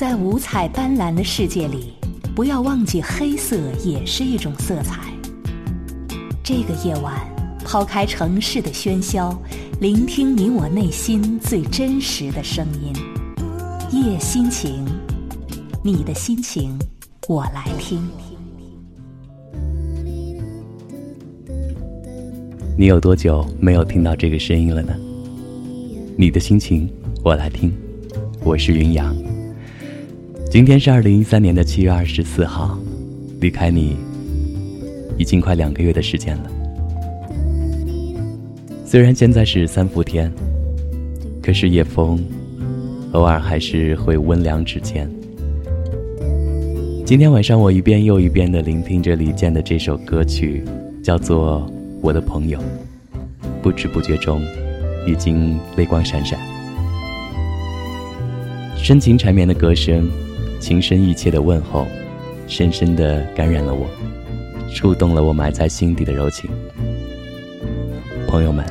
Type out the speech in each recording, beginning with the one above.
在五彩斑斓的世界里，不要忘记黑色也是一种色彩。这个夜晚，抛开城市的喧嚣，聆听你我内心最真实的声音。夜心情，你的心情，我来听。你有多久没有听到这个声音了呢？你的心情，我来听。我是云阳。今天是二零一三年的七月二十四号，离开你已经快两个月的时间了。虽然现在是三伏天，可是夜风偶尔还是会温凉指尖。今天晚上我一遍又一遍的聆听着李健的这首歌曲，叫做。我的朋友，不知不觉中，已经泪光闪闪。深情缠绵的歌声，情深意切的问候，深深的感染了我，触动了我埋在心底的柔情。朋友们，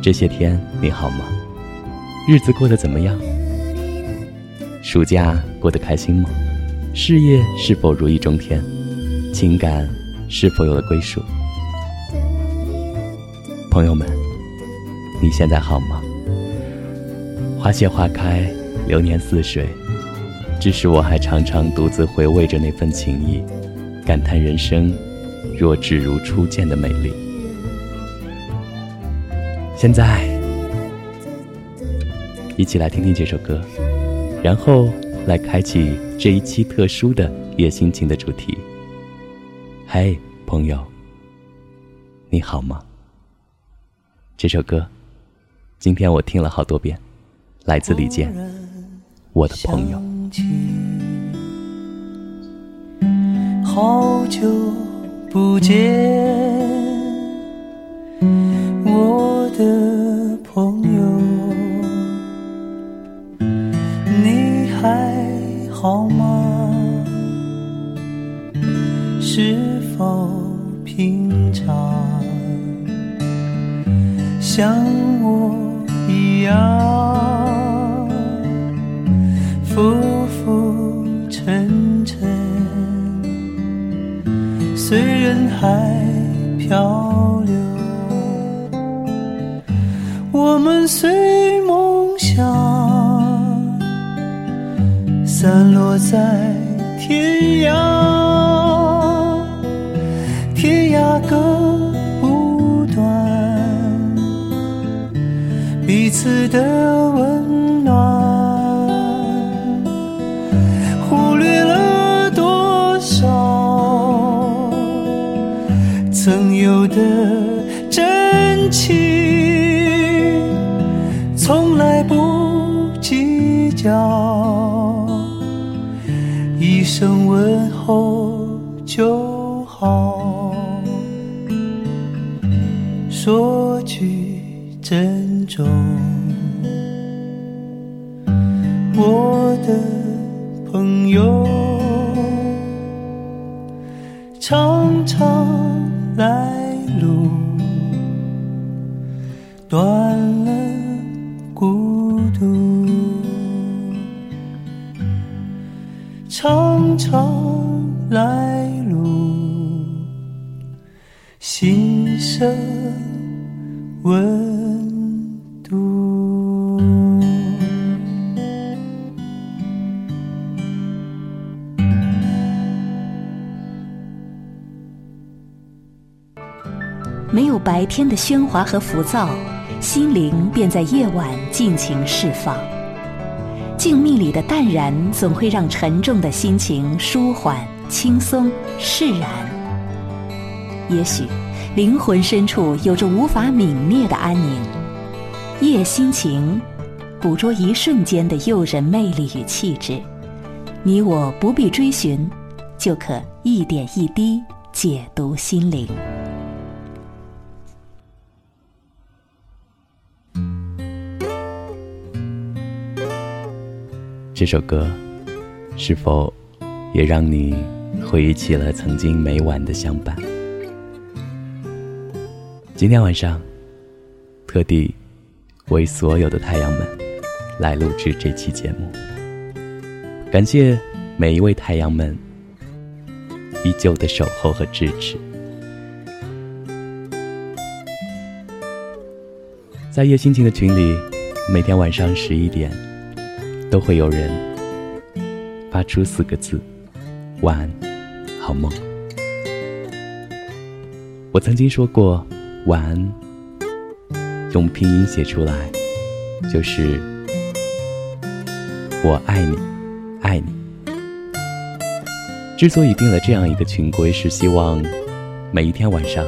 这些天你好吗？日子过得怎么样？暑假过得开心吗？事业是否如意中天？情感是否有了归属？朋友们，你现在好吗？花谢花开，流年似水，只是我还常常独自回味着那份情谊，感叹人生若只如初见的美丽。现在，一起来听听这首歌，然后来开启这一期特殊的夜心情的主题。嘿，朋友，你好吗？这首歌，今天我听了好多遍，来自李健，《我的朋友》。起好久不见，长长来路，断了孤独，长长来路，心生温。白天的喧哗和浮躁，心灵便在夜晚尽情释放。静谧里的淡然，总会让沉重的心情舒缓、轻松、释然。也许，灵魂深处有着无法泯灭的安宁。夜心情，捕捉一瞬间的诱人魅力与气质，你我不必追寻，就可一点一滴解读心灵。这首歌，是否也让你回忆起了曾经每晚的相伴？今天晚上，特地为所有的太阳们来录制这期节目。感谢每一位太阳们依旧的守候和支持。在叶心情的群里，每天晚上十一点，都会有人发出四个字：“晚安，好梦。”我曾经说过，晚安，用拼音写出来，就是“我爱你，爱你”。之所以定了这样一个群规，是希望每一天晚上，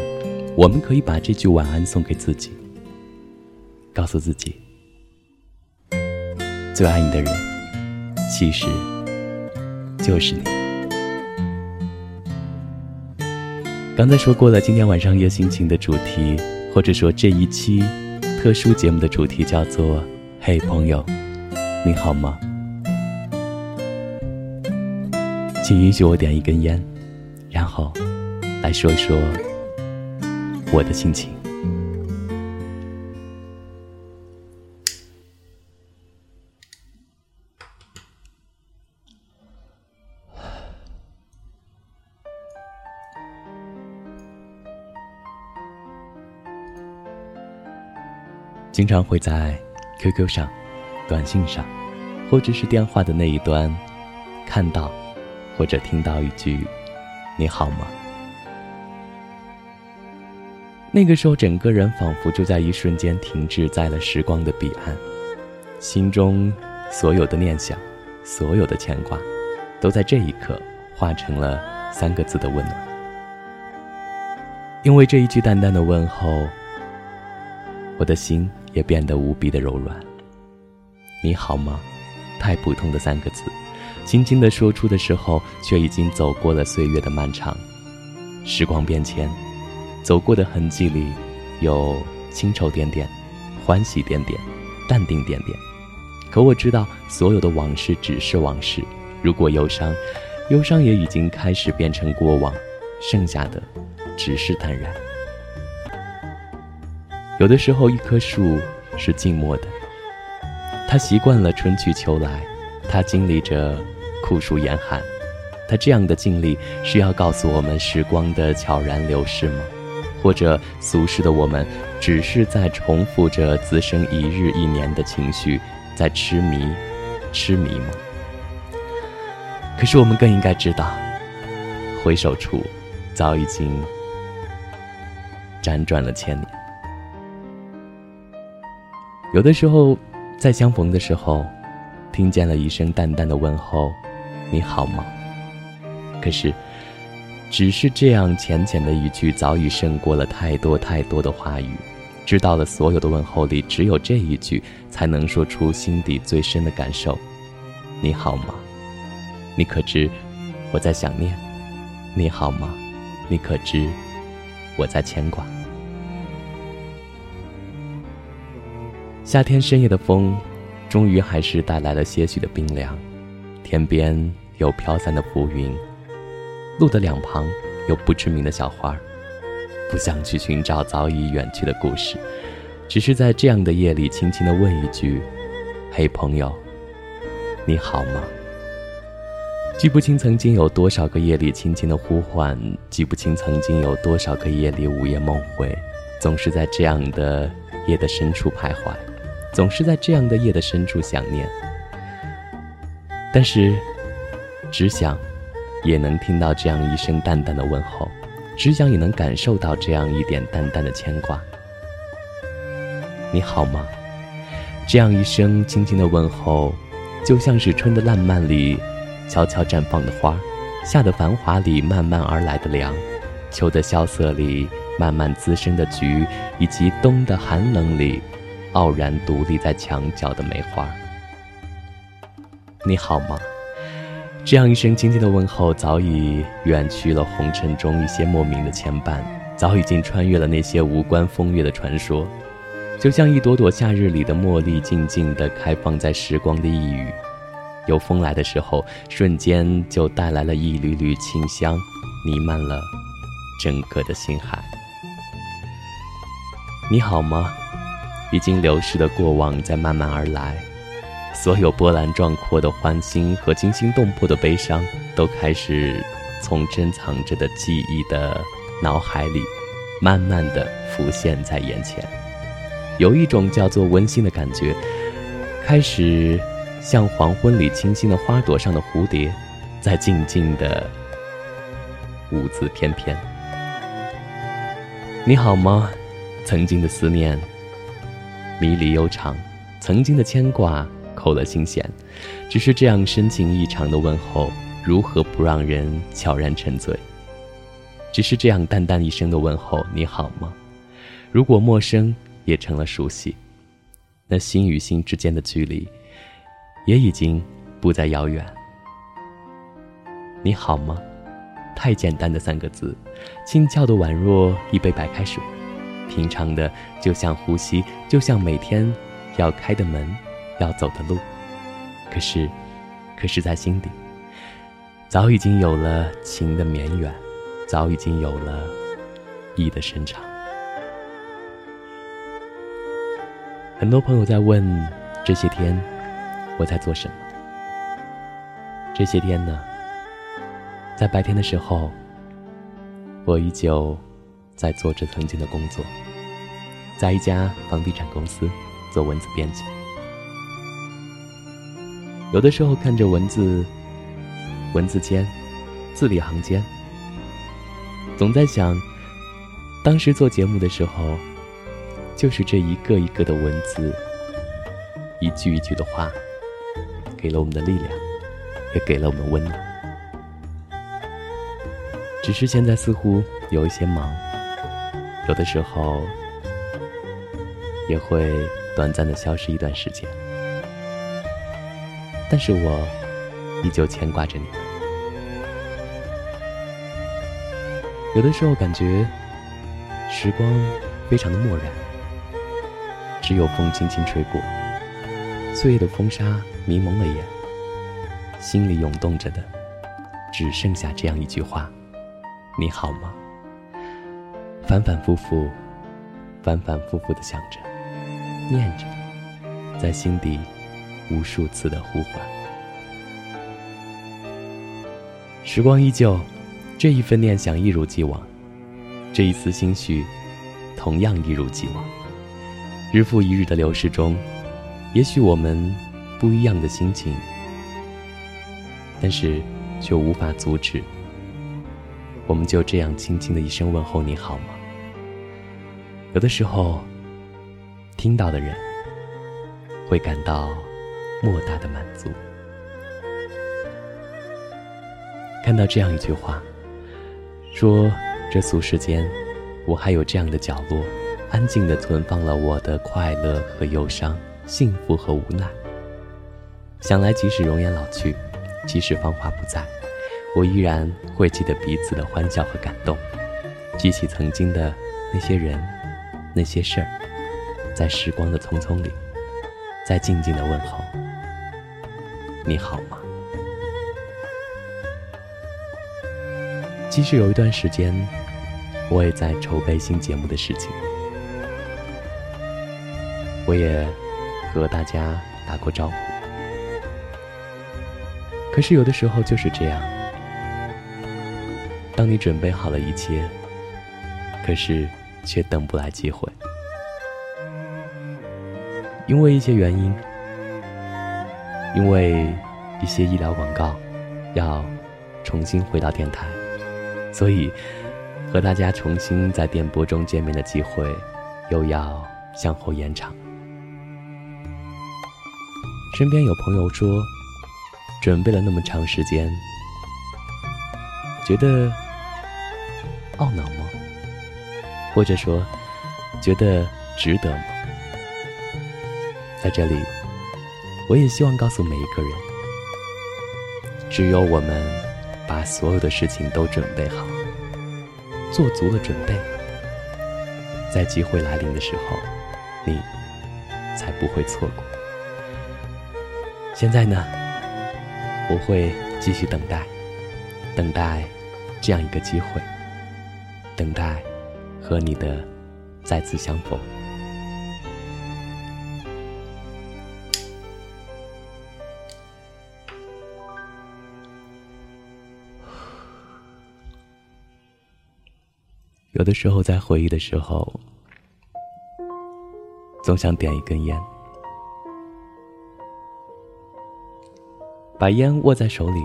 我们可以把这句晚安送给自己，告诉自己，最爱你的人，其实就是你。刚才说过了，今天晚上夜心情的主题，或者说这一期特殊节目的主题叫做“嘿，朋友，你好吗？”请允许我点一根烟，然后来说说我的心情。经常会在 QQ 上、短信上，或者是电话的那一端，看到或者听到一句“你好吗”。那个时候，整个人仿佛就在一瞬间停滞在了时光的彼岸，心中所有的念想、所有的牵挂，都在这一刻化成了三个字的温暖。因为这一句淡淡的问候，我的心。也变得无比的柔软。你好吗？太普通的三个字，轻轻的说出的时候，却已经走过了岁月的漫长。时光变迁，走过的痕迹里，有清愁点点，欢喜点点，淡定点点。可我知道，所有的往事只是往事。如果忧伤，忧伤也已经开始变成过往，剩下的只是淡然。有的时候，一棵树是静默的，它习惯了春去秋来，它经历着酷暑严寒，它这样的经历是要告诉我们时光的悄然流逝吗？或者俗世的我们只是在重复着滋生一日一年的情绪，在痴迷、痴迷吗？可是我们更应该知道，回首处，早已经辗转了千年。有的时候，在相逢的时候，听见了一声淡淡的问候：“你好吗？”可是，只是这样浅浅的一句，早已胜过了太多太多的话语。知道了所有的问候里，只有这一句，才能说出心底最深的感受：“你好吗？你可知我在想念？你好吗？你可知我在牵挂？”夏天深夜的风，终于还是带来了些许的冰凉。天边有飘散的浮云，路的两旁有不知名的小花。不想去寻找早已远去的故事，只是在这样的夜里，轻轻的问一句：“嘿，朋友，你好吗？”记不清曾经有多少个夜里轻轻的呼唤，记不清曾经有多少个夜里午夜梦回，总是在这样的夜的深处徘徊。总是在这样的夜的深处想念，但是，只想也能听到这样一声淡淡的问候，只想也能感受到这样一点淡淡的牵挂。你好吗？这样一声轻轻的问候，就像是春的烂漫里悄悄绽放的花，夏的繁华里慢慢而来的凉，秋的萧瑟里慢慢滋生的菊，以及冬的寒冷里。傲然独立在墙角的梅花，你好吗？这样一声轻轻的问候，早已远去了红尘中一些莫名的牵绊，早已经穿越了那些无关风月的传说，就像一朵朵夏日里的茉莉，静静地开放在时光的一隅。有风来的时候，瞬间就带来了一缕缕清香，弥漫了整个的心海。你好吗？已经流逝的过往在慢慢而来，所有波澜壮阔的欢欣和惊心动魄的悲伤，都开始从珍藏着的记忆的脑海里，慢慢的浮现在眼前。有一种叫做温馨的感觉，开始像黄昏里清新的花朵上的蝴蝶，在静静的舞姿翩翩。你好吗？曾经的思念，迷离悠长；曾经的牵挂，扣了心弦。只是这样深情异常的问候，如何不让人悄然沉醉？只是这样淡淡一声的问候，你好吗？如果陌生。也成了熟悉，那心与心之间的距离，也已经不再遥远。你好吗？太简单的三个字，轻巧的宛若一杯白开水，平常的就像呼吸，就像每天要开的门，要走的路。可是，可是在心底，早已经有了情的绵远，早已经有了意的深长。很多朋友在问：这些天我在做什么？这些天呢，在白天的时候，我依旧在做着曾经的工作，在一家房地产公司做文字编辑。有的时候看着文字，文字间，字里行间，总在想，当时做节目的时候。就是这一个一个的文字，一句一句的话，给了我们的力量，也给了我们温暖。只是现在似乎有一些忙，有的时候也会短暂的消失一段时间。但是我依旧牵挂着你。有的时候感觉时光非常的漠然。只有风轻轻吹过，岁月的风沙迷蒙了眼，心里涌动着的，只剩下这样一句话：你好吗？反反复复，反反复复的想着，念着，在心底无数次的呼唤。时光依旧，这一份念想一如既往，这一丝心绪，同样一如既往。日复一日的流逝中，也许我们不一样的心情，但是却无法阻止。我们就这样轻轻的一声问候：“你好吗？”有的时候，听到的人会感到莫大的满足。看到这样一句话，说：“这俗世间，我还有这样的角落。”安静的存放了我的快乐和忧伤，幸福和无奈。想来，即使容颜老去，即使芳华不在，我依然会记得彼此的欢笑和感动，记起曾经的那些人、那些事儿，在时光的匆匆里，在静静的问候：“你好吗？”其实有一段时间，我也在筹备新节目的事情。我也和大家打过招呼，可是有的时候就是这样。当你准备好了一切，可是却等不来机会，因为一些原因，因为一些医疗广告要重新回到电台，所以和大家重新在电波中见面的机会又要向后延长。身边有朋友说，准备了那么长时间，觉得懊恼吗？或者说，觉得值得吗？在这里，我也希望告诉每一个人：，只有我们把所有的事情都准备好，做足了准备，在机会来临的时候，你才不会错过。现在呢，我会继续等待，等待这样一个机会，等待和你的再次相逢。有的时候在回忆的时候总想点一根烟把烟握在手里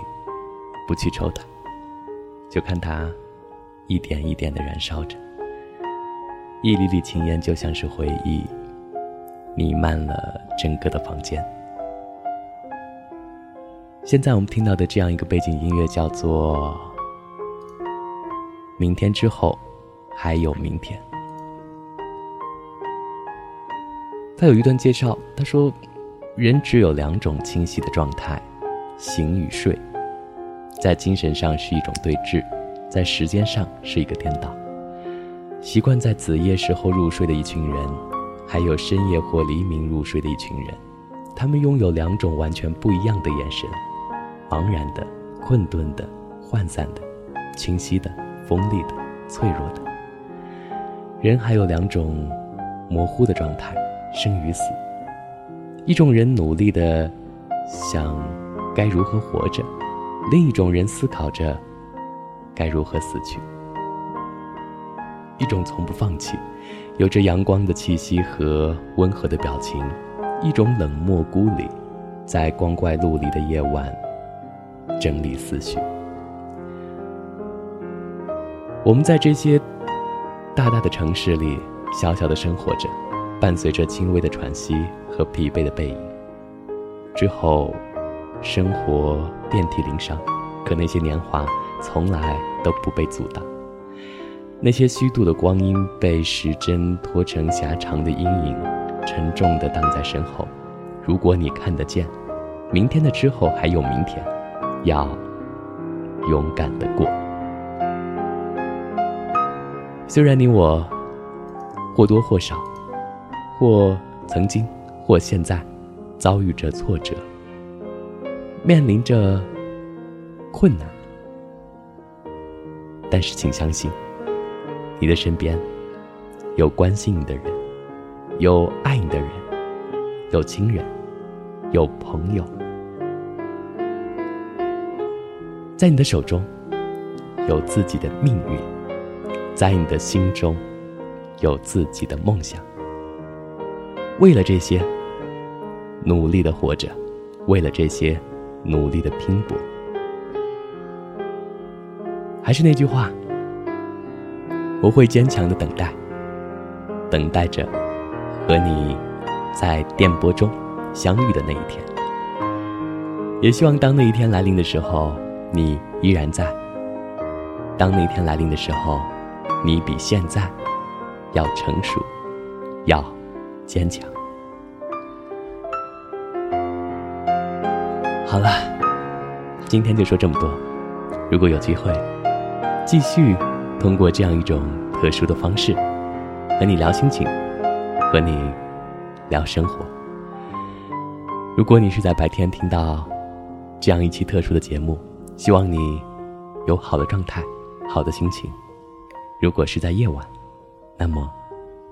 不去抽它就看它一点一点的燃烧着。一缕缕青烟就像是回忆，弥漫了整个的房间。现在我们听到的这样一个背景音乐叫做《明天之后还有明天》。他有一段介绍，他说：“人只有两种清晰的状态，醒与睡，在精神上是一种对峙，在时间上是一个颠倒。习惯在子夜时候入睡的一群人，还有深夜或黎明入睡的一群人，他们拥有两种完全不一样的眼神。”茫然的、困顿的、涣散的、清晰的、锋利的、脆弱的。人还有两种模糊的状态：生与死。一种人努力的想该如何活着，另一种人思考着该如何死去。一种从不放弃，有着阳光的气息和温和的表情；一种冷漠孤立，在光怪陆离的夜晚。整理思绪。我们在这些大大的城市里小小的生活着，伴随着轻微的喘息和疲惫的背影。之后，生活遍体鳞伤，可那些年华从来都不被阻挡。那些虚度的光阴被时针拖成狭长的阴影，沉重地荡在身后。如果你看得见，明天的之后还有明天。要勇敢的过。虽然你我或多或少，或曾经，或现在，遭遇着挫折，面临着困难，但是请相信，你的身边有关心你的人，有爱你的人，有亲人，有朋友。在你的手中，有自己的命运；在你的心中，有自己的梦想。为了这些，努力的活着；为了这些，努力的拼搏。还是那句话，我会坚强的等待，等待着和你在电波中相遇的那一天。也希望当那一天来临的时候。你依然在。当那一天来临的时候，你比现在要成熟，要坚强。好了，今天就说这么多。如果有机会，继续通过这样一种特殊的方式和你聊心情，和你聊生活。如果你是在白天听到这样一期特殊的节目。希望你有好的状态，好的心情。如果是在夜晚，那么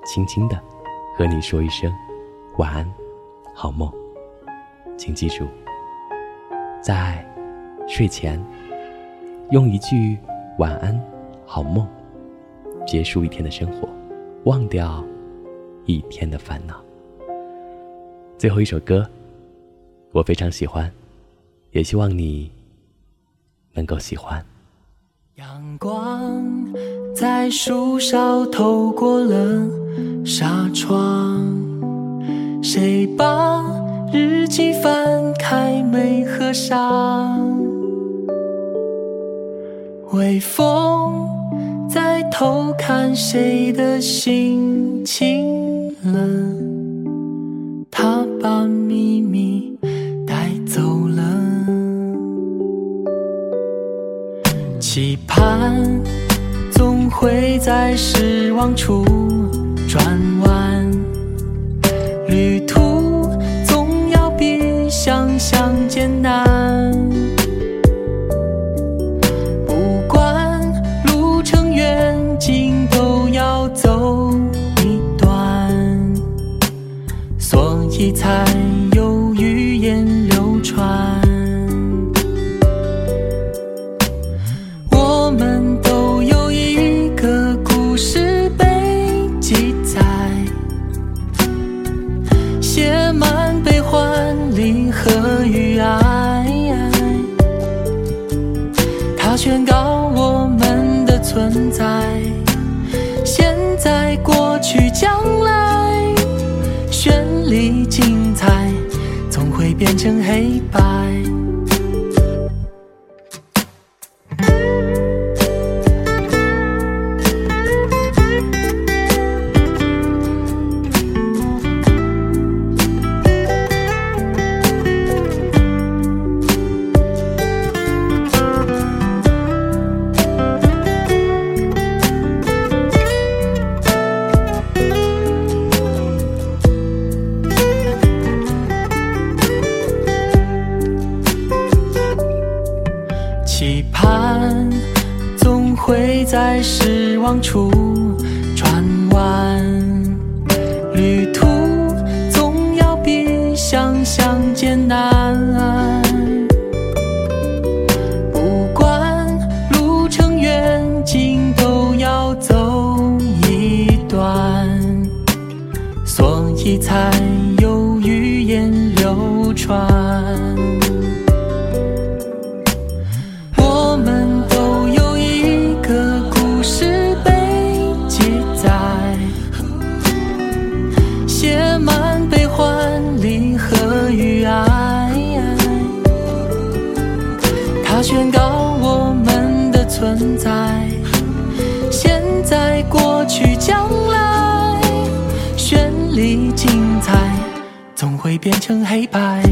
轻轻的和你说一声晚安，好梦。请记住，在睡前用一句晚安，好梦，结束一天的生活，忘掉一天的烦恼。最后一首歌，我非常喜欢，也希望你。能够喜欢。阳光在树梢透过了纱窗，谁把日记翻开没合上？微风在偷看谁的心情了，他把秘密带走了。期盼总会在失望处存在，现在、过去、将来，绚丽精彩，总会变成黑白。想象艰难。不管路程远近，都要走一段，所以才精彩，总会变成黑白。